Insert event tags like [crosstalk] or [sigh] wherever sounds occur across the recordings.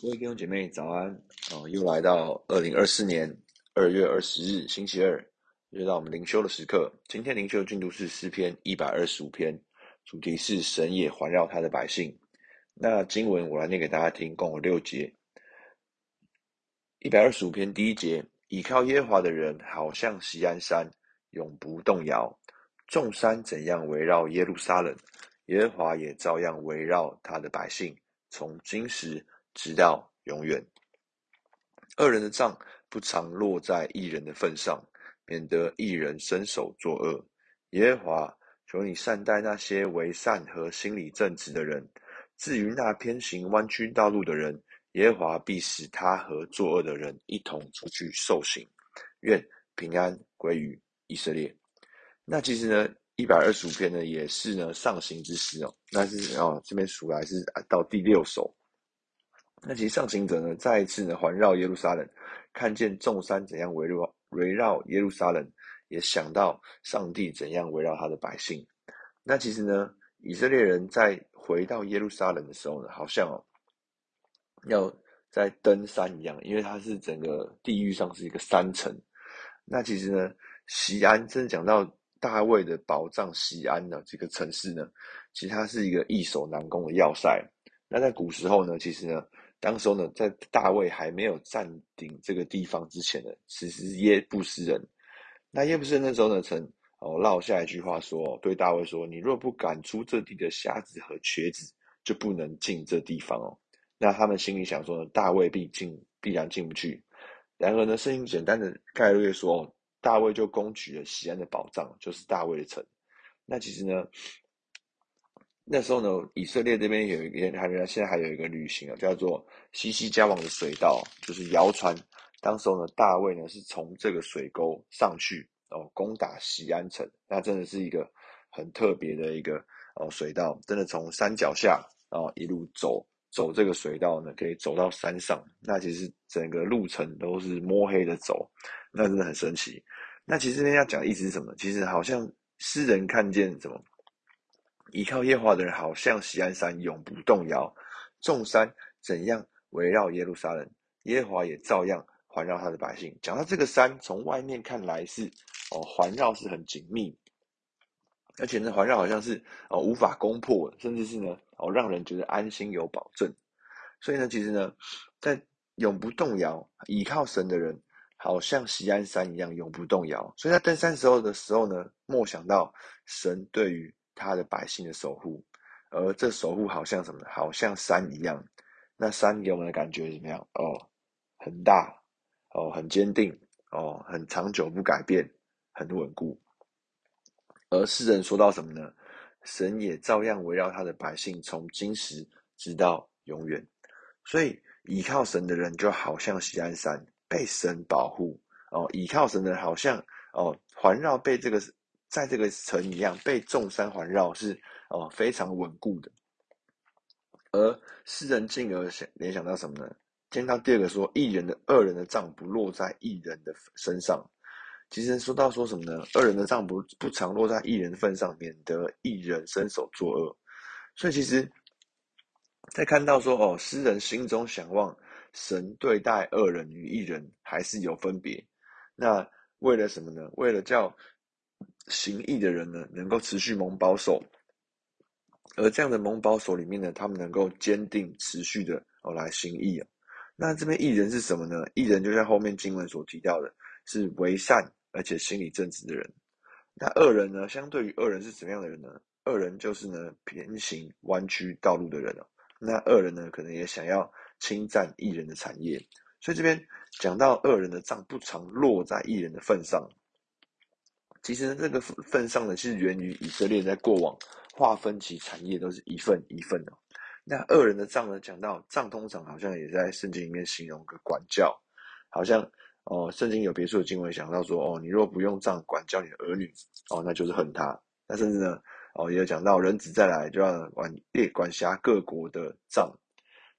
各位弟兄姐妹早安哦！又来到二零二四年二月二十日星期二，又到我们灵修的时刻。今天灵修的进度是诗篇一百二十五篇，主题是神也环绕他的百姓。那经文我来念给大家听，共有六节。一百二十五篇第一节：倚靠耶和华的人，好像锡安山，永不动摇。众山怎样围绕耶路撒冷，耶和华也照样围绕他的百姓，从今时。直到永远。恶人的账不常落在义人的份上，免得义人伸手作恶。耶和华，求你善待那些为善和心里正直的人。至于那偏行弯曲道路的人，耶和华必使他和作恶的人一同出去受刑。愿平安归于以色列。那其实呢，一百二十五篇呢，也是呢上行之诗哦。那是哦，这边数来是到第六首。那其实上行者呢，再一次呢环绕耶路撒冷，看见众山怎样围绕围绕耶路撒冷，也想到上帝怎样围绕他的百姓。那其实呢，以色列人在回到耶路撒冷的时候呢，好像，要在登山一样，因为它是整个地域上是一个山城。那其实呢，西安真的讲到大卫的宝藏西安的这个城市呢，其实它是一个易守难攻的要塞。那在古时候呢，其实呢。当时候呢，在大卫还没有占领这个地方之前呢，其实是耶布斯人。那耶布斯人那时候呢，曾哦落下一句话说，对大卫说：“你若不赶出这地的瞎子和瘸子，就不能进这地方哦。”那他们心里想说呢，大卫必进，必然进不去。然而呢，圣经简单的概略说，大卫就攻取了西安的宝藏，就是大卫的城。那其实呢，那时候呢，以色列这边有一个，还现在还有一个旅行啊，叫做西西加王的水道，就是谣传。当时候呢，大卫呢是从这个水沟上去哦，攻打锡安城。那真的是一个很特别的一个哦水道，真的从山脚下哦一路走走这个水道呢，可以走到山上。那其实整个路程都是摸黑的走，那真的很神奇。那其实那要讲的意思是什么？其实好像诗人看见什么？倚靠耶和华的人，好像锡安山，永不动摇。众山怎样围绕耶路撒冷，耶和华也照样环绕他的百姓。讲到这个山，从外面看来是哦，环绕是很紧密，而且呢，环绕好像是哦无法攻破，甚至是呢哦让人觉得安心有保证。所以呢，其实呢，在永不动摇，倚靠神的人，好像锡安山一样永不动摇。所以在登山时候的时候呢，莫想到神对于他的百姓的守护，而这守护好像什么呢？好像山一样。那山给我们的感觉怎么样？哦，很大，哦，很坚定，哦，很长久不改变，很稳固。而诗人说到什么呢？神也照样围绕他的百姓，从今时直到永远。所以倚靠神的人就好像锡安山，被神保护。哦，倚靠神的人好像哦，环绕被这个。在这个城一样被众山环绕，是哦、非常稳固的。而诗人进而想联想到什么呢？见到第二个说，一人的恶人的杖不落在一人的身上。其实说到说什么呢？恶人的杖不不常落在一人份上，免得一人伸手作恶。所以其实，在看到说哦，诗人心中想望神对待恶人与一人还是有分别。那为了什么呢？为了叫。行义的人呢，能够持续蒙保守，而这样的蒙保守里面呢，他们能够坚定持续的哦来行义啊。那这边义人是什么呢？义人就像后面经文所提到的，是为善而且心里正直的人。那恶人呢？相对于恶人是怎么样的人呢？恶人就是呢偏行弯曲道路的人哦。那恶人呢，可能也想要侵占义人的产业，所以这边讲到恶人的账不常落在义人的份上。其实，这个份上呢，是源于以色列在过往划分其产业都是一份一份的。那恶人的杖呢，讲到杖通常好像也在圣经里面形容个管教，好像哦，圣经有别处的经文讲到说，哦，你若不用杖管教你的儿女，哦，那就是恨他。那甚至呢，哦，也有讲到人子再来就要管列管辖各国的杖，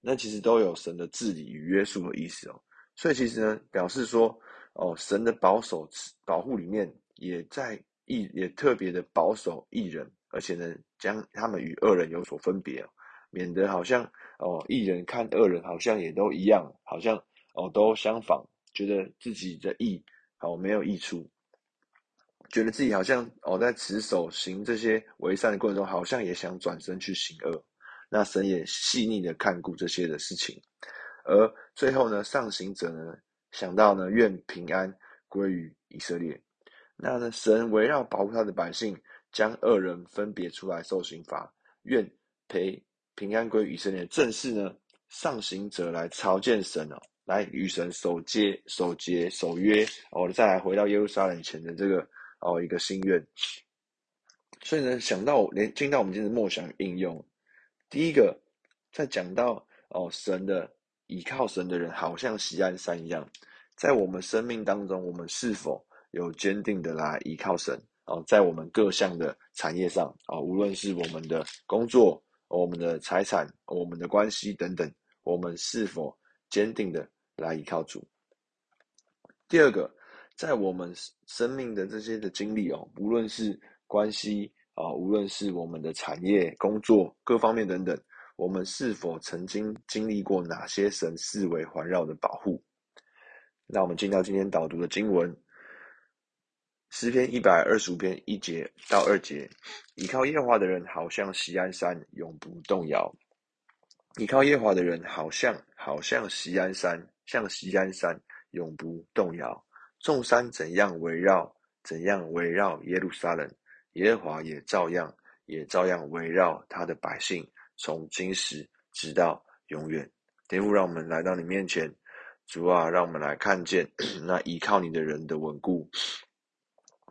那其实都有神的治理与约束的意思哦。所以其实呢，表示说，哦，神的保守保护里面。也在义也特别的保守义人，而且呢，将他们与恶人有所分别。免得好像哦一人看二人好像也都一样，好像哦都相仿，觉得自己的义哦没有益处，觉得自己好像哦在持守行这些为善的过程中，好像也想转身去行恶。那神也细腻的看顾这些的事情，而最后呢，上行者呢想到呢，愿平安归于以色列。那呢，神围绕保护他的百姓，将恶人分别出来受刑罚，愿赔平安归于以色列。正是呢，上行者来朝见神哦，来与神守节、守节、守约哦，再来回到耶路撒冷前的这个哦一个心愿。所以呢，想到连听到我们今天的默想应用。第一个，在讲到哦，神的倚靠神的人，好像锡安山一样，在我们生命当中，我们是否有坚定的来依靠神？哦，在我们各项的产业上，啊，无论是我们的工作、我们的财产、我们的关系等等，我们是否坚定的来依靠主？第二个，在我们生命的这些的经历哦，无论是关系。啊，无论是我们的产业、工作各方面等等，我们是否曾经经历过哪些神四围环绕的保护？那我们进到今天导读的经文，诗篇一百二十五篇一节到二节，倚靠耶和华的人好像锡安山，永不动摇。倚靠耶和华的人好像好像锡安山，像锡安山，永不动摇。众山怎样围绕，怎样围绕耶路撒冷。耶和华也照样，也照样围绕他的百姓，从今时直到永远。天父，让我们来到你面前，主啊，让我们来看见 [clears throat] 那依靠你的人的稳固，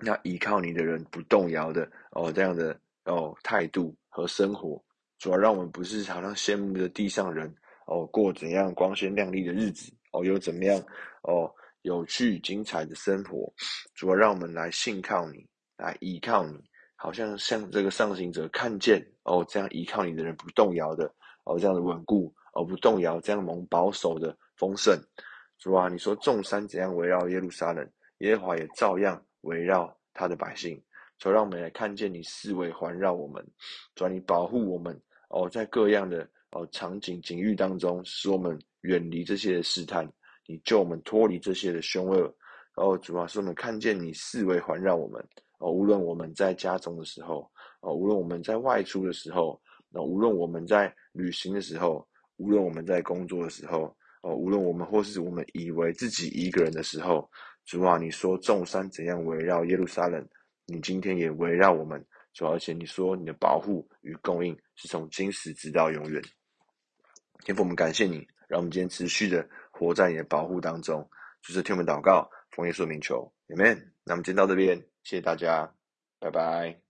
那依靠你的人不动摇的哦，这样的哦态度和生活。主要，让我们不是好像羡慕着地上人哦，过怎样光鲜亮丽的日子哦，有怎么样哦有趣精彩的生活。主要，让我们来信靠你。来依靠你，好像像这个上行者看见哦，这样依靠你的人不动摇的哦，这样的稳固哦，不动摇，这样蒙保守的丰盛。主啊，你说众山怎样围绕耶路撒冷，耶和华也照样围绕他的百姓。主，让我们来看见你四围环绕我们，主，你保护我们哦，在各样的哦场景境遇当中，使我们远离这些的试探，你救我们脱离这些的凶恶。哦，主啊，使我们看见你四围环绕我们。哦，无论我们在家中的时候，哦，无论我们在外出的时候，那无论我们在旅行的时候，无论我们在工作的时候，哦，无论我们或是我们以为自己一个人的时候，主啊，你说众山怎样围绕耶路撒冷，你今天也围绕我们，主，而且你说你的保护与供应是从今时直到永远。天父，我们感谢你，让我们今天持续的活在你的保护当中。就是听我们祷告，奉耶稣名求，Amen。那我们今天到这边。谢谢大家，拜拜。